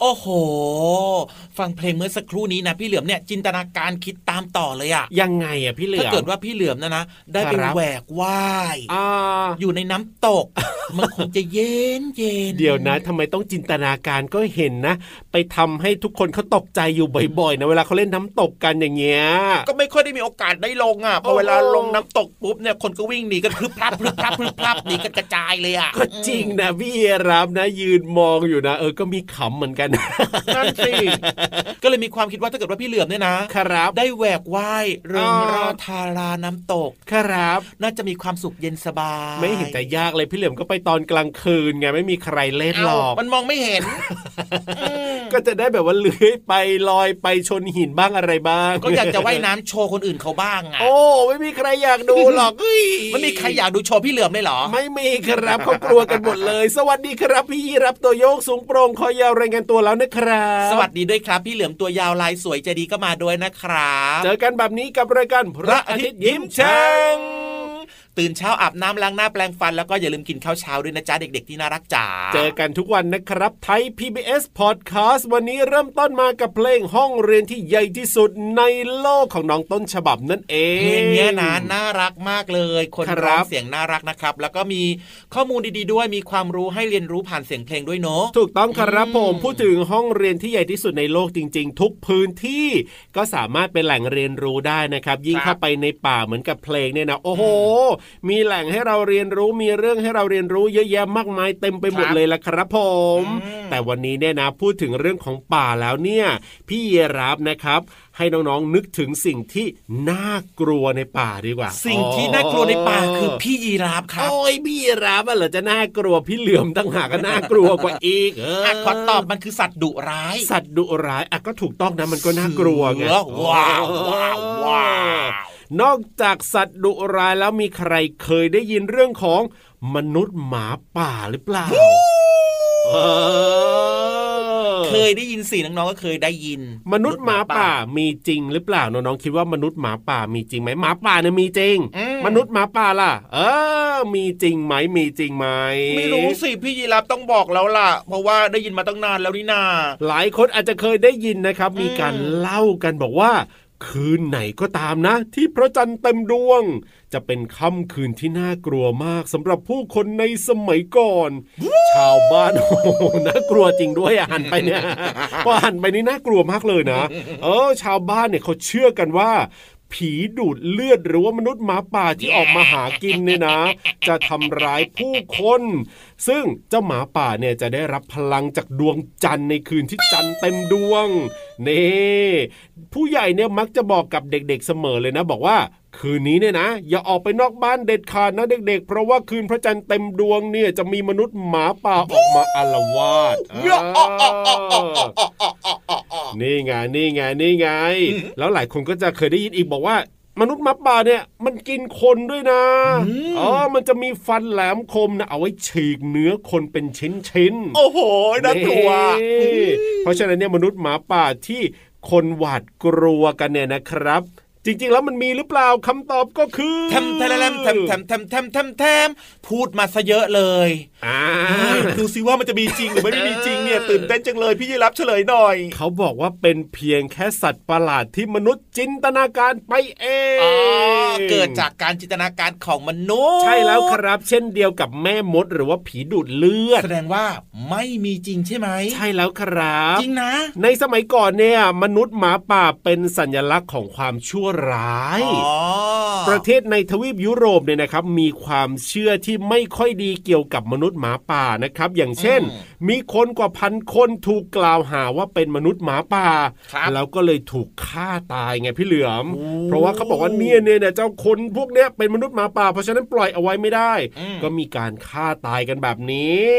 โอ้โห ฟังเพลงเมื่อสักครู่นี้นะพี่เหลือมเนี่ยจินตนาการคิดตามต่อเลยอะยังไงอะพี่เหลือมถ้าเกิดว่าพี่เหลือมนะนะได้ไปครับแหวกว่ายอ่าอยู่ในน้ำตก มันคงจะเย็นเย็นเดี๋ยวนะทำไมต้องจินตนาการก็เห็นนะ ไปทำให้ทุกคนเขาตกใจอยู่บ่อยๆนะเวลาเขาเล่นน้ำตกกันอย่างเงี้ยก็ไม่ค่อยได้มีโอกาสได้ลงอะพอโอ้โหเวลาลงน้ำตกปุ๊บเนี่ยคนก็วิ่งหนีกันพรึบพรับพรึบพรับพรึบพรับหนีกันกระจายเลยอะก็จริงนะพี่รับนะยืนมองอยู่นะ เออก็มีขำเหมือนกันนะนั่นสิก็เลยมีความคิดว่าถ้าเกิดว่าพี่เหลือมเนี่ยนะครับ ได้แหวกว่ายเริงอ๋อรอทาราน้ำตกครับ น่าจะมีความสุขเย็นสบาย ไม่เห็นจะยากเลยพี่เหลือมก็ไปตอนกลางคืนไงไม่มีใครเล่นหรเอ้าอกมันมองไม่เห็น ก็จะได้แบบว่าเลื้อยไปลอยไปชนหินบ้างอะไรบ้าง ก็อยากจะว่ายน้ำโชว์คนอื่นเขาบ้างอะโอ้ไม่มีใครอยากดูหรอกเฮ้ยไม่มีใครอยากดูโชว์พี่เหลือมเลยเหรอ ไม่มีครับเขากลัวกันหมดเลย สวัสดีครับพี่ยีรับตัวโยกสูงโปร่งคอยาวรายงานตัวแล้วนะครับ สวัสดีด้วยครับ พี่เหลือมตัวยาวลายสวยใจดีก็มาด้วยนะครับ เจอกันแบบนี้กับรายการพระอาทิตย์ยิ้มแฉ่ง ตื่นเช้าอาบน้ำล้างหน้าแปลงฟันแล้วก็อย่าลืมกินข้าวเช้าด้วยนะจ๊ะเด็ก ๆ ที่น่ารักจ๋าเจอกันทุกวันนะครับไทย PBS Podcast วันนี้เริ่มต้นมากับเพลงห้องเรียนที่ใหญ่ที่สุดในโลกของน้องต้นฉบับนั่นเองเพลงเนี้ยนะน่ารักมากเลย คนครับร้องเสียงน่ารักนะครับ แล้วก็มีข้อมูลดีๆ ด้วยมีความรู้ให้เรียนรู้ผ่านเสียงเพลงด้วยเนาะถูกต้องครับผมพูดถึงห้องเรียนที่ใหญ่ที่สุดในโลกจริง ๆ ทุกพื้นที่ก็สามารถเป็นแหล่งเรียนรู้ได้นะครับ ยิ่งครับเข้าไปในป่าเหมือนกับเพลงเนี่ยนะโอ้โหมีแหล่งให้เราเรียนรู้มีเรื่องให้เราเรียนรู้เยอะแยะมากมายเต็มไปหมดครับเลยละครับผมอืมแต่วันนี้เนี่ยนะพูดถึงเรื่องของป่าแล้วเนี่ยพี่เยรับนะครับให้น้องๆนึกถึงสิ่งที่น่ากลัวในป่าดีกว่า สิ่งที่น่ากลัวในป่าคือพี่ยีราฟครับโอ้ยพี่เยรับอะเหรอจะน่ากลัวพี่เหลือมตั้งหากก็น่ากลัวกว่าอีกเอออะขอตอบมันคือสัตว์ดุร้าย สัตว์ดุร้ายอะก็ถูกต้องนะมันก็น่ากลัวไงเสือว้าวว้าวว้าว นอกจากสัตว์ดุร้ายแล้วมีใครเคยได้ยินเรื่องของมนุษย์หมาป่าหรือเปล่าเออเคยได้ยินสิน้องๆก็เคยได้ยิน มนุษย์หมาป่ามีจริงหรือเปล่าน้องๆคิดว่ามนุษย์หมาป่ามีจริงไหมหมาป่าเนี่ยมีจริงอืมมนุษย์หมาป่าล่ะ เออ มีจริงไหมมีจริงไหมไม่รู้สิพี่ยีราฟต้องบอกแล้วล่ะ เพราะว่าได้ยินมาตั้งนานแล้วนี่นาหลายคนอาจจะเคยได้ยินนะครับ มีการเล่ากันบอกว่า คืนไหนก็ตามนะ ที่พระจันทร์เต็มดวง จะเป็นค่ำคืนที่น่ากลัวมากสำหรับผู้คนในสมัยก่อน ชาวบ้านโอ้โหน่ากลัวจริงด้วยอะหันไปเนี่ยพอหันไปนี่น่ากลัวมากเลยนะ เออ ชาวบ้านเนี่ยเขาเชื่อกันว่า ผีดูดเลือดหรือว่ามนุษย์หมาป่าที่ออกมาหากินเนี่ยนะ จะทำร้ายผู้คน ซึ่งเจ้าหมาป่าเนี่ยจะได้รับพลังจากดวงจันทร์ในคืนที่จันทร์เต็มดวงนี่ผู้ใหญ่เนี่ยมักจะบอกกับเด็กๆเสมอเลยนะ บอกว่าคืนนี้เนี่ยนะ อย่าออกไปนอกบ้านเด็ดขาดนะเด็กๆ เพราะว่าคืนพระจันทร์เต็มดวงเนี่ยจะมีมนุษย์หมาป่าออกมาอาลวาด นี่ไงนี่ไงนี่ไง แล้วหลายคนก็จะเคยได้ยินอีกบอกว่ามนุษย์หมาป่าเนี่ยมันกินคนด้วยนะอ๋อมันจะมีฟันแหลมคมนะเอาไว้ฉีกเนื้อคนเป็นชิ้นๆโอ้โหน่ากลัวนี่เพราะฉะนั้นเนี่ยมนุษย์หมาป่าที่คนหวาดกลัวกันเนี่ยนะครับ จริงๆแล้วมันมีหรือเปล่าคำตอบก็คือแทแทมแทมแทมแทมแทมแทมแทมพูดมาซะเยอะเลยดูสิว่ามันจะมีจริงหรือไม่มีจริงเนี่ยตื่นเต้นจังเลยพี่ยีรับเฉลยหน่อย เขาบอกว่าเป็นเพียงแค่สัตว์ประหลาดที่มนุษย์จินตนาการไปเองเกิดจากการจินตนาการของมนุษย์ ใช่แล้วครับ เช่นเดียวกับแม่มดหรือว่าผีดูดเลือด แสดงว่าไม่มีจริงใช่ไหม ใช่แล้วครับ จริงนะ ในสมัยก่อนเนี่ย มนุษย์หมาป่าเป็นสัญลักษณ์ของความชั่วร้ายประเทศในทวีวีปยุโรปเนี่ยนะครับมีความเชื่อที่ไม่ค่อยดีเกี่ยวกับมนุษย์หมาป่านะครับ อย่างเช่น มีคนกว่าพันคนถูกกล่าวหาว่าเป็นมนุษย์หมาป่าครับแล้วก็เลยถูกฆ่าตายไงพี่เหลือมโอ้เพราะว่าเขาบอกว่าเนี่ยเนี่ยเนี่ยเจ้าคนพวกเนี้ยเป็นมนุษย์หมาป่า เพราะฉะนั้นปล่อยเอาไว้ไม่ได้อืมก็มีการฆ่าตายกันแบบนี้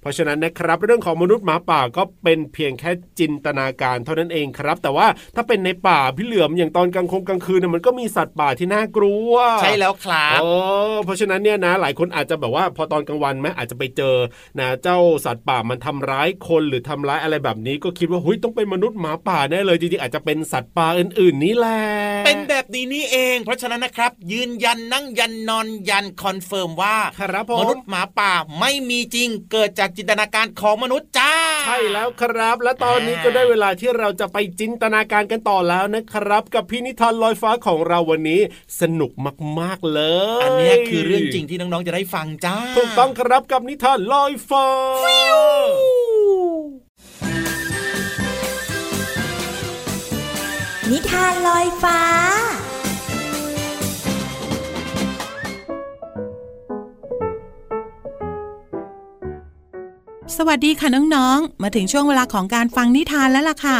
เพราะฉะนั้นนะครับเรื่องของมนุษย์หมาป่าก็เป็นเพียงแค่จินตนาการเท่านั้นเองครับ แต่ว่าถ้าเป็นในป่าพี่เหลือมอย่างตอนกลางคงกลางคืนเนี่ยมันก็มีสัตว์ป่าที่น่ากลัว ใช่แล้วครับโอ้เพราะฉะนั้นเนี่ยนะหลายคนอาจจะแบบว่าพอตอนกลางวันไหมอาจจะไปเจอนะเจ้าสัตว์ป่ามันทำร้ายคนหรือทำร้ายอะไรแบบนี้ ก็คิดว่าเฮ้ยต้องเป็นมนุษย์หมาป่าแน่เลยจริงๆอาจจะเป็นสัตว์ป่าอื่น ๆ นี่แหละเป็นแบบนี้นี่เอง เพราะฉะนั้นนะครับ ยืนยันนั่งยันนอนยัน confirm ว่าครับผมมนุษย์หมาป่าไม่มีจริงเกิดจากจินตนาการของมนุษย์จ้าใช่แล้วครับ และตอนนี้ก็ได้เวลาที่เราจะไปจินตนาการกันต่อแล้วนะครับ กับพี่นิทานลอยฟ้าของเราวันนี้สนุกมากๆเลย อันเนี้ยคือเรื่องจริงที่น้องๆจะได้ฟังจ้า ถูกต้องครับกับนิทานลอยฟ้านิทานลอยฟ้า สวัสดีค่ะน้องๆ มาถึงช่วงเวลาของการฟังนิทานแล้วล่ะค่ะ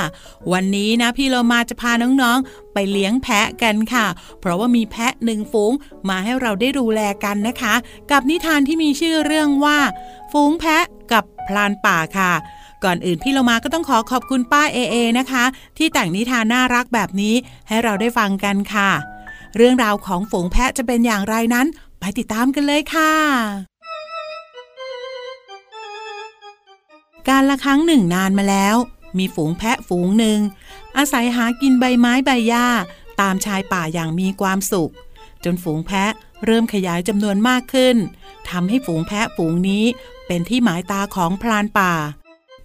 วันนี้นะพี่เรามาจะพาน้องๆ ไปเลี้ยงแพะกันค่ะ เพราะว่ามีแพะหนึ่งฝูงมาให้เราได้ดูแลกันนะคะ กับนิทานที่มีชื่อเรื่องว่า ฝูงแพะกับพลานป่าค่ะก่อนอื่นพี่เรามาก็ต้องขอขอบคุณป้าเอเอนะคะ ที่แต่งนิทานน่ารักแบบนี้ให้เราได้ฟังกันค่ะ เรื่องราวของฝูงแพะจะเป็นอย่างไรนั้น ไปติดตามกันเลยค่ะ การละครั้งหนึ่งนานมาแล้ว มีฝูงแพะฝูงหนึ่ง อาศัยหากินใบไม้ใบหญ้า ตามชายป่าอย่างมีความสุข จนฝูงแพะเริ่มขยายจำนวนมากขึ้นทำให้ฝูงแพะฝูงนี้เป็นที่หมายตาของพรานป่า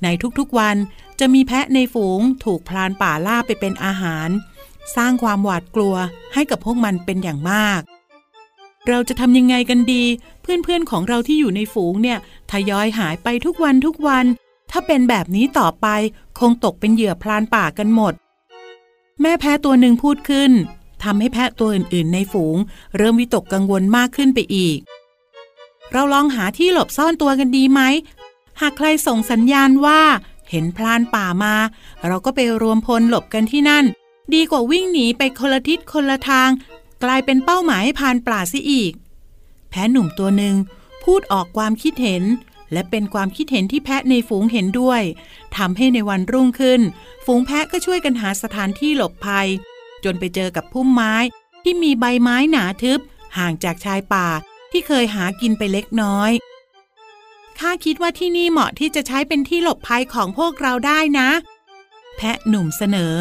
ในทุกๆวันจะมีแพะในฝูงถูกพรานป่าล่าไปเป็นอาหาร สร้างความหวาดกลัวให้กับพวกมันเป็นอย่างมาก เราจะทำยังไงกันดี เพื่อนๆของเราที่อยู่ในฝูงเนี่ยทยอยหายไปทุกวันทุกวัน ถ้าเป็นแบบนี้ต่อไปคงตกเป็นเหยื่อพรานป่ากันหมด แม่แพะตัวหนึ่งพูดขึ้นทำให้แพะตัวอื่นๆ ในฝูง เริ่มวิตกกังวลมากขึ้นไปอีก เราลองหาที่หลบซ่อนตัวกันดีไหม หากใครส่งสัญญาณว่า เห็นพรานป่ามา เราก็ไปรวมพลหลบกันที่นั่น ดีกว่าวิ่งหนีไปคนละทิศคนละทาง กลายเป็นเป้าหมายให้พานป่าซิอีก แพะหนุ่มตัวหนึ่งพูดออกความคิดเห็น และเป็นความคิดเห็นที่แพะในฝูงเห็นด้วยทำให้ในวันรุ่งขึ้น ฝูงแพะก็ช่วยกันหาสถานที่หลบภัย จนไปเจอกับพุ่มไม้ที่มีใบไม้หนาทึบ ห่างจากชายป่าที่เคยหากินไปเล็กน้อยข้าคิดว่าที่นี่เหมาะที่จะใช้เป็นที่หลบภัยของพวกเราได้นะ แพะหนุ่มเสนอ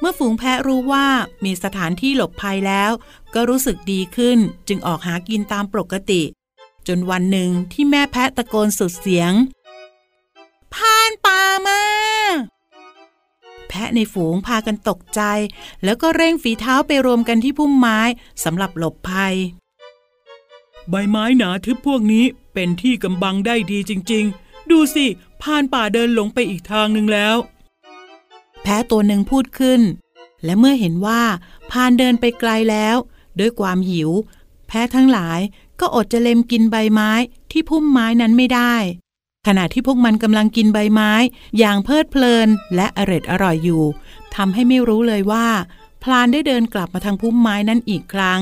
เมื่อฝูงแพะรู้ว่ามีสถานที่หลบภัยแล้ว ก็รู้สึกดีขึ้นจึงออกหากินตามปกติ จนวันหนึ่งที่แม่แพะตะโกนสุดเสียงพานป่ามา แพะในฝูงพากันตกใจ แล้วก็เร่งฝีเท้าไปรวมกันที่พุ่มไม้สำหรับหลบภัย ใบไม้หนาทึบพวกนี้เป็นที่กำบังได้ดีจริง ๆ ดูสิพานป่าเดินหลงไปอีกทางหนึ่งแล้ว แพะตัวหนึ่งพูดขึ้น และเมื่อเห็นว่าพานเดินไปไกลแล้ว ด้วยความหิว แพะทั้งหลาย ก็อดจะเล็มกินใบไม้ที่พุ่มไม้นั้นไม่ได้ ขณะที่พวกมันกำลังกินใบไม้ อย่างเพลิดเพลินและอร็ดอร่อยอยู่ทำให้ไม่รู้เลยว่า พลานได้เดินกลับมาทางพุ่มไม้นั้นอีกครั้ง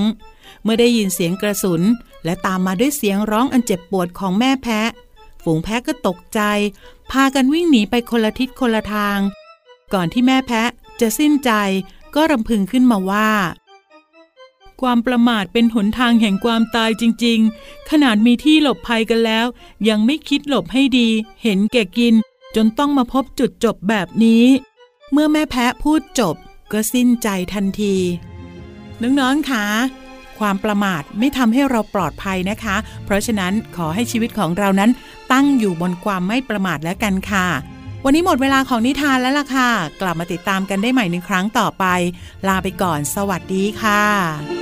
เมื่อได้ยินเสียงกระสุน และตามมาด้วยเสียงร้องอันเจ็บปวดของแม่แพะ ฝูงแพะก็ตกใจ พากันวิ่งหนีไปคนละทิศคนละทาง ก่อนที่แม่แพะจะสิ้นใจก็รำพึงขึ้นมาว่า ความประมาทเป็นหนทางแห่งความตายจริง ๆ ขนาดมีที่หลบภัยกันแล้ว ยังไม่คิดหลบให้ดี เห็นแก่กิน จนต้องมาพบจุดจบแบบนี้ เมื่อแม่แพะพูดจบ ก็สิ้นใจทันที น้องๆคะความประมาทไม่ทำให้เราปลอดภัยนะคะ เพราะฉะนั้นขอให้ชีวิตของเรานั้นตั้งอยู่บนความไม่ประมาทแล้วกันค่ะ วันนี้หมดเวลาของนิทานแล้วล่ะค่ะ กลับมาติดตามกันได้ใหม่ในครั้งต่อไป ลาไปก่อน สวัสดีค่ะ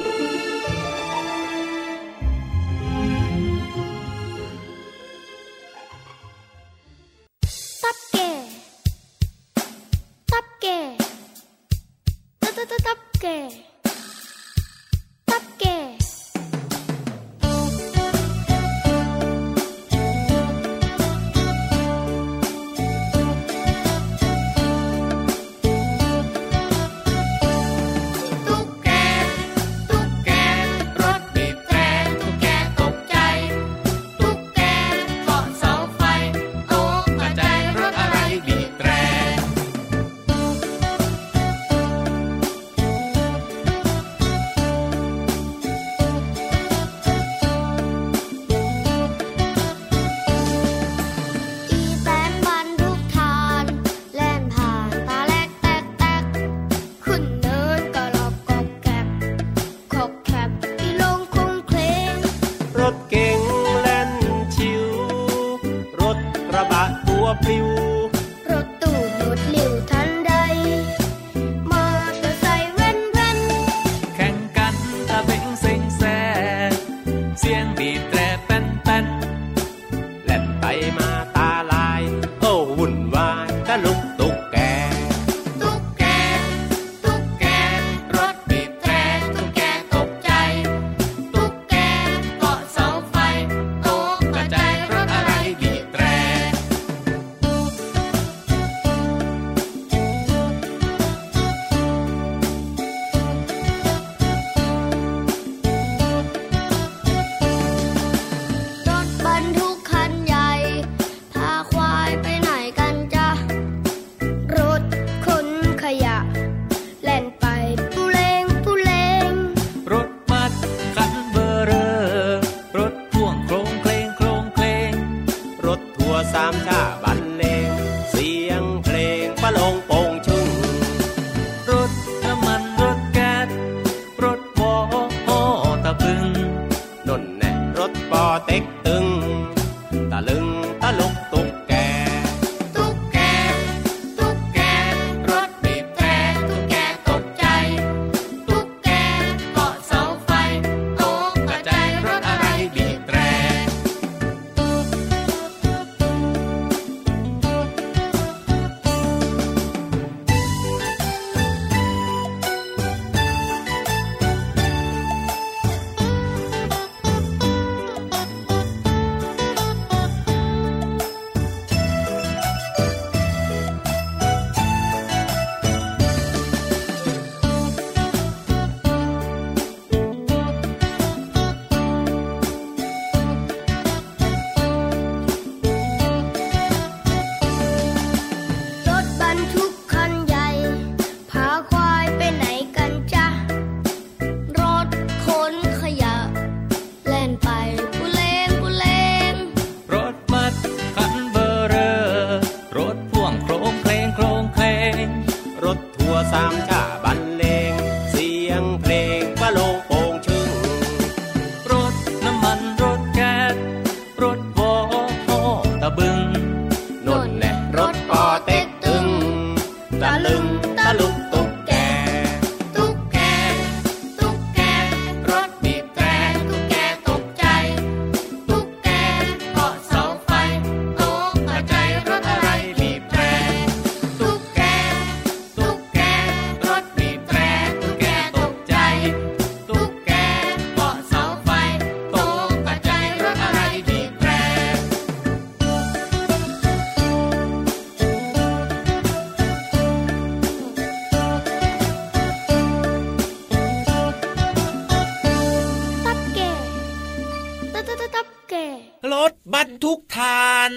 บรรทุกทาน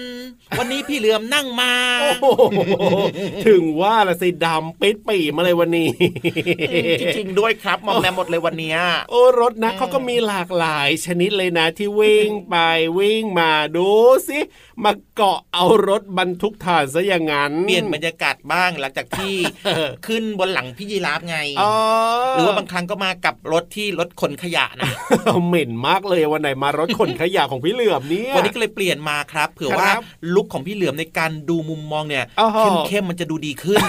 วันนี้พี่เหลือมนั่งมาโอ้โหถึงว่าละสิดำปิดปีมาเลยวันนี้ จริงๆด้วยครับมองแนมหมดเลยวันเนี้ยโอ้รถนะเขาก็มีหลากหลายชนิดเลยนะที่วิ่งไปวิ่งมาดูสิมาเกาะเอารถบรรทุกถ่านซะอย่างนั้นเปลี่ยนบรรยากาศบ้างหลังจากที่ขึ้นบนหลังพี่ยีราฟไงอ๋อหรือว่าบางครั้งก็มากับรถที่รถขนขยะนะเหม็นมากเลยวันไหนมารถขนขยะของพี่เหลือมเนี่ยวันนี้ก็เลยเปลี่ยนมาครับ เผื่อว่าครับลุคของพี่เหลือมในการดูมุมมองเนี่ยอ้าวเข้มๆมันจะดูดีขึ้น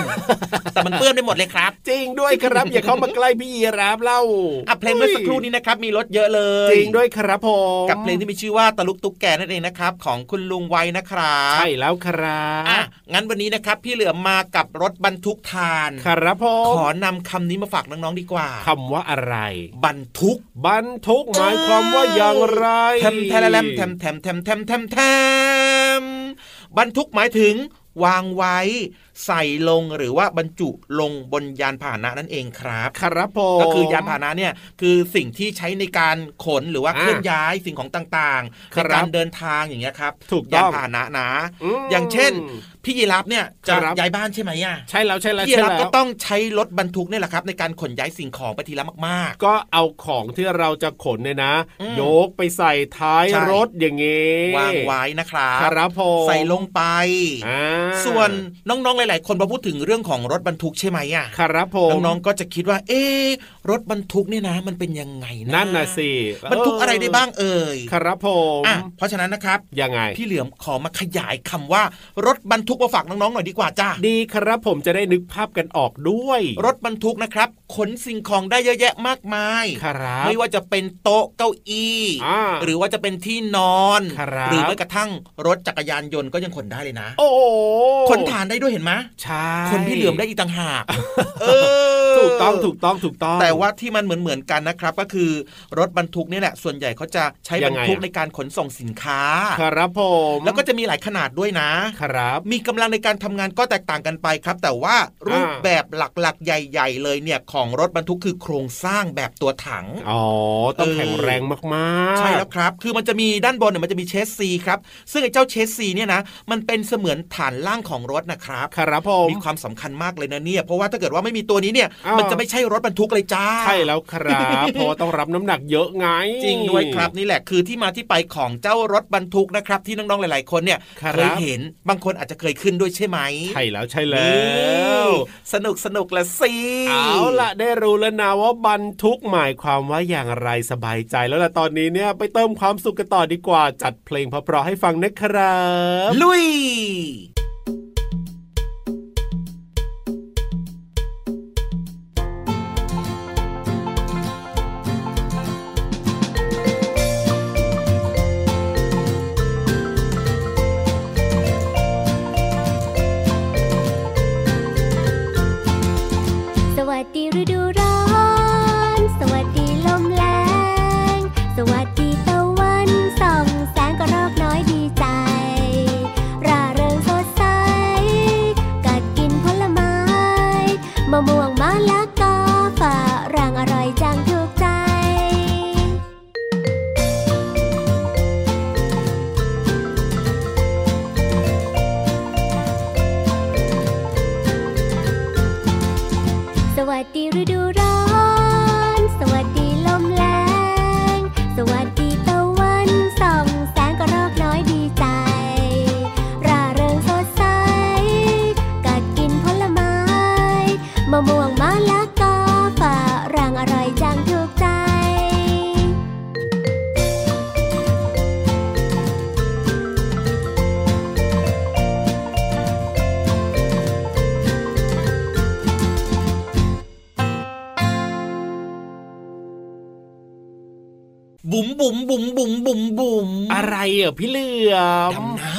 แต่มันเปื้อนไปหมดเลยครับ จริงด้วยครับอย่าเข้ามาใกล้พี่ยีราฟเล่าอะเพลงเมื่อสักครู่นี้นะครับมีรถเยอะเลย จริงด้วยครับผมกับเพลงที่มีชื่อว่าตะลุกตุ๊กแกนั่นเองนะครับของคุณลุงไว้นะครับใช่แล้วครับอะงั้นวันนี้นะครับ พี่เหลือมมากับรถบรรทุกทาน ครับผขมอนำคำนี้มาฝากน้องๆดีกว่าคำว่าอะไร บรรทุกบรรทุกหมายความว่าอย่างไรแทมแทมแทมแทมแทมแทมแทมแทมแทมบรรทุกหมายถึงวางไว้ ใส่ลงหรือว่าบรรจุลงบนยานพาหนะนั่นเองครับ ครับผมก็คือยานพาหนะเนี่ยคือสิ่งที่ใช้ในการขนหรือว่าอ่าเคลื่อนย้ายสิ่งของต่างๆครับในการเดินทางอย่างเงี้ยครับถูกต้องยานพาหนะนะมอย่างเช่น พี่ยีราฟเนี่ยจะครับย้ายบ้านใช่ไหมอะใช่แล้วใช่แล้วพี่ยีใช่รับแล้วก็ต้องใช้รถบรรทุกเนี่ยแหละครับ ในการขนย้ายสิ่งของไปทีละมากก็เอาของที่เราจะขนเนี่ยนะอืมยกไปใส่ท้ายใช่รถอย่างงี้ๆวางไว้นะครับครับผมใส่ลงไปอ่าส่วนน้องๆหลาย ๆ คนพอพูดถึงเรื่องของรถบรรทุกใช่ไหมอะครับผมน้องๆก็จะคิดว่า เอ๊ะรถบรรทุกเนี่ยนะ มันเป็นยังไงนะนั่นน่ะสิบรรทุกอะไรได้บ้างเอ่ยครับผมอะเพราะฉะนั้นนะครับยังไงพี่เหลือมขอมาขยายคำว่ารถบรรทุกมาฝากน้องๆหน่อยดีกว่าจ้าดีครับผมจะได้นึกภาพกันออกด้วย รถบรรทุกนะครับขนสิ่งของได้เยอะแยะมากมายครับไม่ว่าจะเป็นโต๊ะเก้าอี้อ่าหรือว่าจะเป็นที่นอนครับหรือแม้กระทั่งรถจักรยานยนต์ก็ยังขนได้เลยนะ โอ้โหขนฐานได้ด้วยเห็นไหมใช่คนพี่เหลือมได้อีกต่างหากเออถูกต้องถูกต้องถูกต้อง แต่ว่าที่มันเหมือนเหมือนๆกันนะครับ ก็คือรถบรรทุกเนี่ยแหละ ส่วนใหญ่เขาจะใช้ยับรงรไงทุกอะในการขนส่งสินค้า ครับผมแล้วก็จะมีหลายขนาดด้วยนะครับ มีกำลังในการทำงานก็แตกต่างกันไปครับ แต่ว่ารูปแบบหลักๆ ใหญ่ ๆ เลยเนี่ยของรถบรรทุกคือโครงสร้างแบบตัวถัง อ๋อ ต้องเออแข็งแรงมากๆ ใช่แล้วครับ คือมันจะมีด้านบนเนี่ยมันจะมีเชสซีครับ ซึ่งไอ้เจ้าเชสซีเนี่ยนะ มันเป็นเสมือนฐานล่างของรถนะครับ ครับผมมีความสำคัญมากเลยนะเนี่ย เพราะว่าถ้าเกิดว่าไม่มีตัวนี้เนี่ยอ้าวมันจะไม่ใช่รถบรรทุกเลยจ้า ใช่แล้วครับเพราะว่าต้องรับน้ำหนักเยอะไง จริงด้วยครับนี่แหละคือที่มาที่ไปของเจ้ารถบรรทุกนะครับที่น้องๆหลาย ๆ คนเนี่ยครับเคยเห็น บางคนอาจจะเคยขึ้นด้วยใช่ไหม ใช่แล้วใช่แล้วนี่สนุกสนุกละสิ เอาล่ะได้รู้แล้วนะว่าบรรทุกหมายความว่าอย่างไรสบายใจแล้วล่ะตอนนี้เนี่ยไปเติมความสุขกันต่อดีกว่าจัดเพลงเพราะๆให้ฟังนะครับ ลุย บุ๋มบุ๋มบุ๋มบุ๋มบุ๋มบุ๋มอะไรอะพี่เหลือมดำน้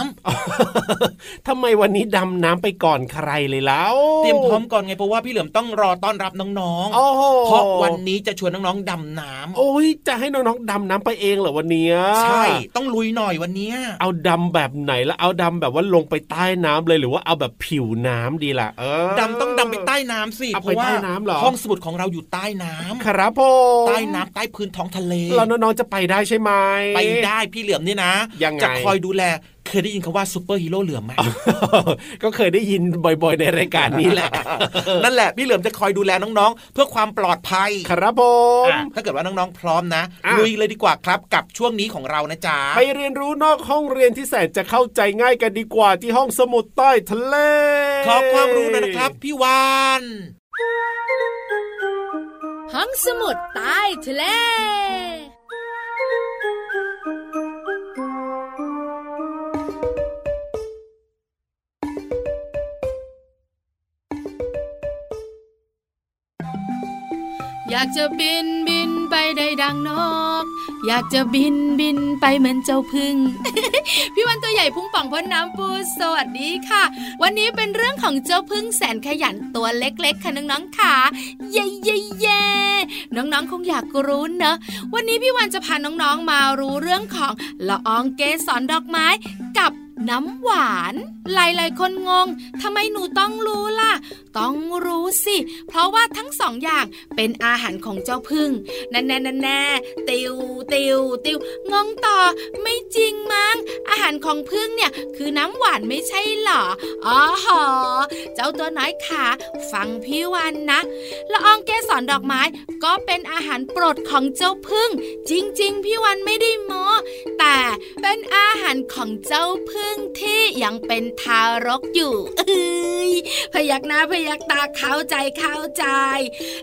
ทำไมวันนี้ดำน้ำไปก่อนใครเลยแล้วำเตรียมพร้อมก่อนไงเพราะว่าพี่เหลือมต้องรอต้อนรับน้องโอ้โหๆเพราะวันนี้จะชวนน้องๆดำน้ำโอ้ยจะให้น้องๆดำน้ำไปเองเหรอวันเนี้ยใช่ต้องลุยหน่อยวันเนี้ยเอาดำแบบไหนแล้วเอาดำแบบว่าลงไปใต้น้ำเลยหรือว่าเอาแบบผิวน้ำดีล่ะเออดำต้องดำไปใต้น้ำสิเอาเพไปราะว่าใต้น้ำเหรอห้องสมุดของเราอยู่ใต้น้ำครับผมใต้น้ำใต้พื้นท้องทะเลเราน้องๆจะไปได้ใช่ไหมไปได้พี่เหลือมนี่นะยังไงจะคอยดูแลเคยได้ยินคำว่าซูเปอร์ฮีโร่เหลือมไหมก็เคยได้ยินบ่อยๆในรายการนี้แหละ นั่นแหละพี่เหลือมจะคอยดูแลน้องๆ เพื่อความปลอดภัย ครับผมอะถ้าเกิดว่าน้องๆ พร้อมนะอะลุยเลยดีกว่าครับกับช่วงนี้ของเรานะจ๊ะ ไปเรียนรู้นอกห้องเรียนที่แสนจะเข้าใจง่ายกันดีกว่าที่ห้องสมุดใต้ทะเลขอความรู้หน่อยนะครับพี่วานห้องสมุดใต้ทะเล อยากจะบินบินไปได้ดังนก อยากจะบินบินไปเหมือนเจ้าพึ่ง พี่วันตัวใหญ่พุ่งป่องพ้นน้ำปูสวัสดีค่ะ วันนี้เป็นเรื่องของเจ้าพึ่งแสนขยันตัวเล็กๆค่ะน้องๆค่ะเย่เย่เย่น้องๆคงอยากรู้เนอะวันนี้พี่วันจะพาน้องๆมารู้เรื่องของละอองเกสรดอกไม้กับ น้ำหวาน หลายๆ คนงงทำไมหนูต้องรู้ล่ะ ต้องรู้สิ เพราะว่าทั้งสองอย่างเป็นอาหารของเจ้าพึ่งแน่แน่แน่ติวติวติวงงต่อไม่จริงมั้ง อาหารของพึ่งเนี่ยคือน้ำหวานไม่ใช่หรออ๋อหอเจ้าตัวน้อยขาฟังพี่วันนะละอองเกสรดอกไม้ก็เป็นอาหารโปรดของเจ้าพึ่ง จริง ๆ พี่วันไม่ได้โม้แต่เป็นอาหารของเจ้าพึ่งึ่งที่ยังเป็นทารกอยู่เอ้ยพยักหน้าพยักตาเข้าใจเข้าใจ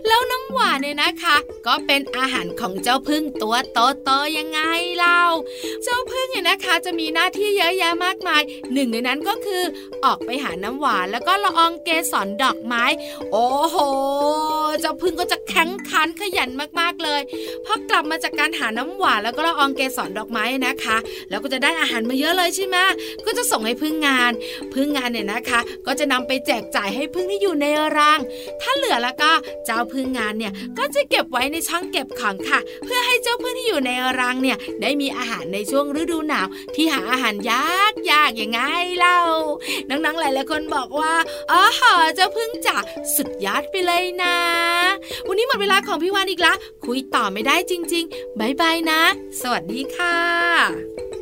แล้วน้ำหวานเนี่ยนะคะ ก็เป็นอาหารของเจ้าพึ่งตัวโตโตๆยังไงเล่า เจ้าพึ่งเนี่ยนะคะจะมีหน้าที่เยอะแยะมากมาย หนึ่งในนั้นก็คือออกไปหาน้ำหวานแล้วก็ละอองเกสรดอกไม้ โอ้โห เจ้าพึ่งก็จะแข็งขันขยันมากๆเลยพอกลับมาจากการหาน้ำหวานแล้วก็ละอองเกสรดอกไม้นะคะ แล้วก็จะได้อาหารมาเยอะเลยใช่ไหมก็จะส่งให้พึ่งงาน พึ่งงานเนี่ยนะคะ ก็จะนำไปแจกจ่ายให้พึ่งที่อยู่ในรัง ถ้าเหลือแล้วก็เจ้าพึ่งงานเนี่ยก็จะเก็บไว้ในช่องเก็บของค่ะ เพื่อให้เจ้าพึ่งที่อยู่ในรังเนี่ยได้มีอาหารในช่วงฤดูหนาว ที่หาอาหารยากยากอย่างไงเล่าน้องๆหลายๆคนบอกว่าอ๋อเจ้าพึ่งจ๋าสุดยอดไปเลยนะ วันนี้หมดเวลาของพี่วานอีกละคุยต่อไม่ได้จริง ๆบายบายนะ สวัสดีค่ะ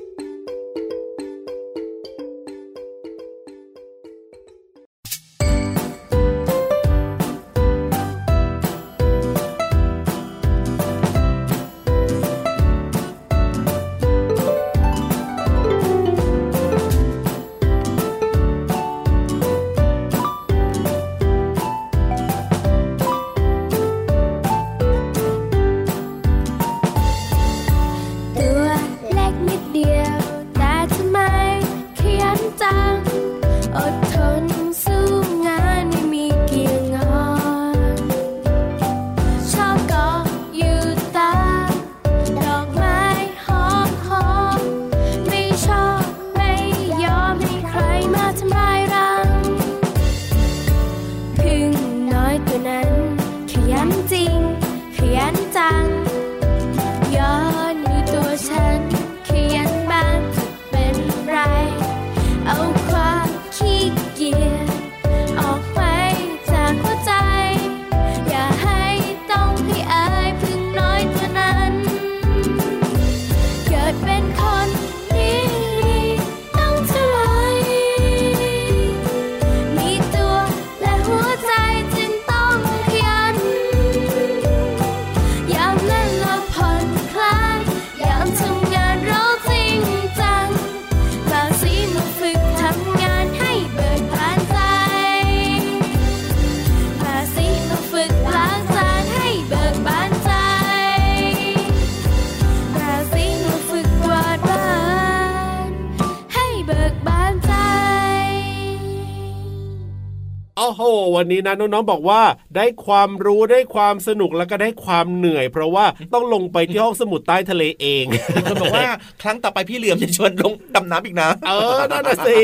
วันนี้นะน้องๆบอกว่าได้ความรู้ได้ความสนุกแล้วก็ได้ความเหนื่อย เพราะว่าต้องลงไปที่ห้องสมุดใต้ทะเลเองคนบอกว่าครั้งต่อไปพี่เหลือมจะชวนลงดำน้ำอีกนะ เออนั่นน่ะสิ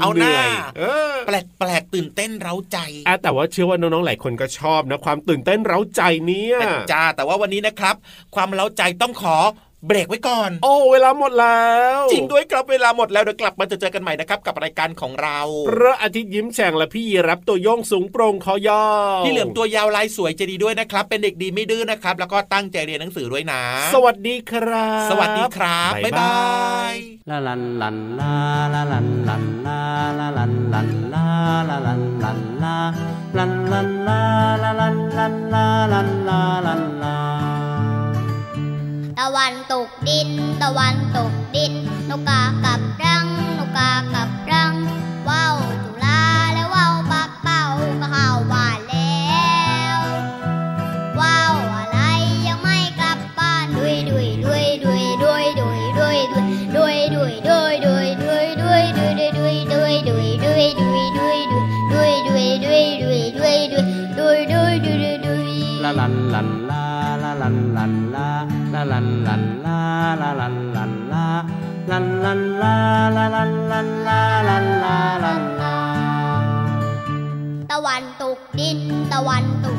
เอาหน้านื่ยเออแปลกแปลกๆตื่นเต้นเร้าใจอะแต่ว่าเชื่อว่าน้องๆหลายคนก็ชอบนะความตื่นเต้นเร้าใจเนี่ยจ้าแต่ว่าวันนี้นะครับ ความเล้าใจต้องขอ เบรกไว้ก่อน โอ้เวลาหมดแล้ว จริงด้วยครับเวลาหมดแล้วเดี๋ยวกลับมาจะเจอกันใหม่นะครับกับรายการของเราพระอาทิตย์ยิ้มแฉ่งและพี่รับตัวย่องสูงโปร่งคอยอวพี่เหลือมตัวยาวลายสวยจะดีด้วยนะครับ เป็นเด็กดีไม่ดื้อนะครับ แล้วก็ตั้งใจเรียนหนังสือด้วยนะ สวัสดีครับ สวัสดีครับบ๊ายบายลาลันลันลาลาลันลันลาลาลันลันลาลาลันลันลาลันลันลาลาลันลันลาลันลาลันลา ตะวันตกดิน ตะวันตกดิน นกกากับรัง นกกากับ ลาลันลันลาลันลันลาลาลันลันลาลันลาลันลาตะวันตกดินตะวันตก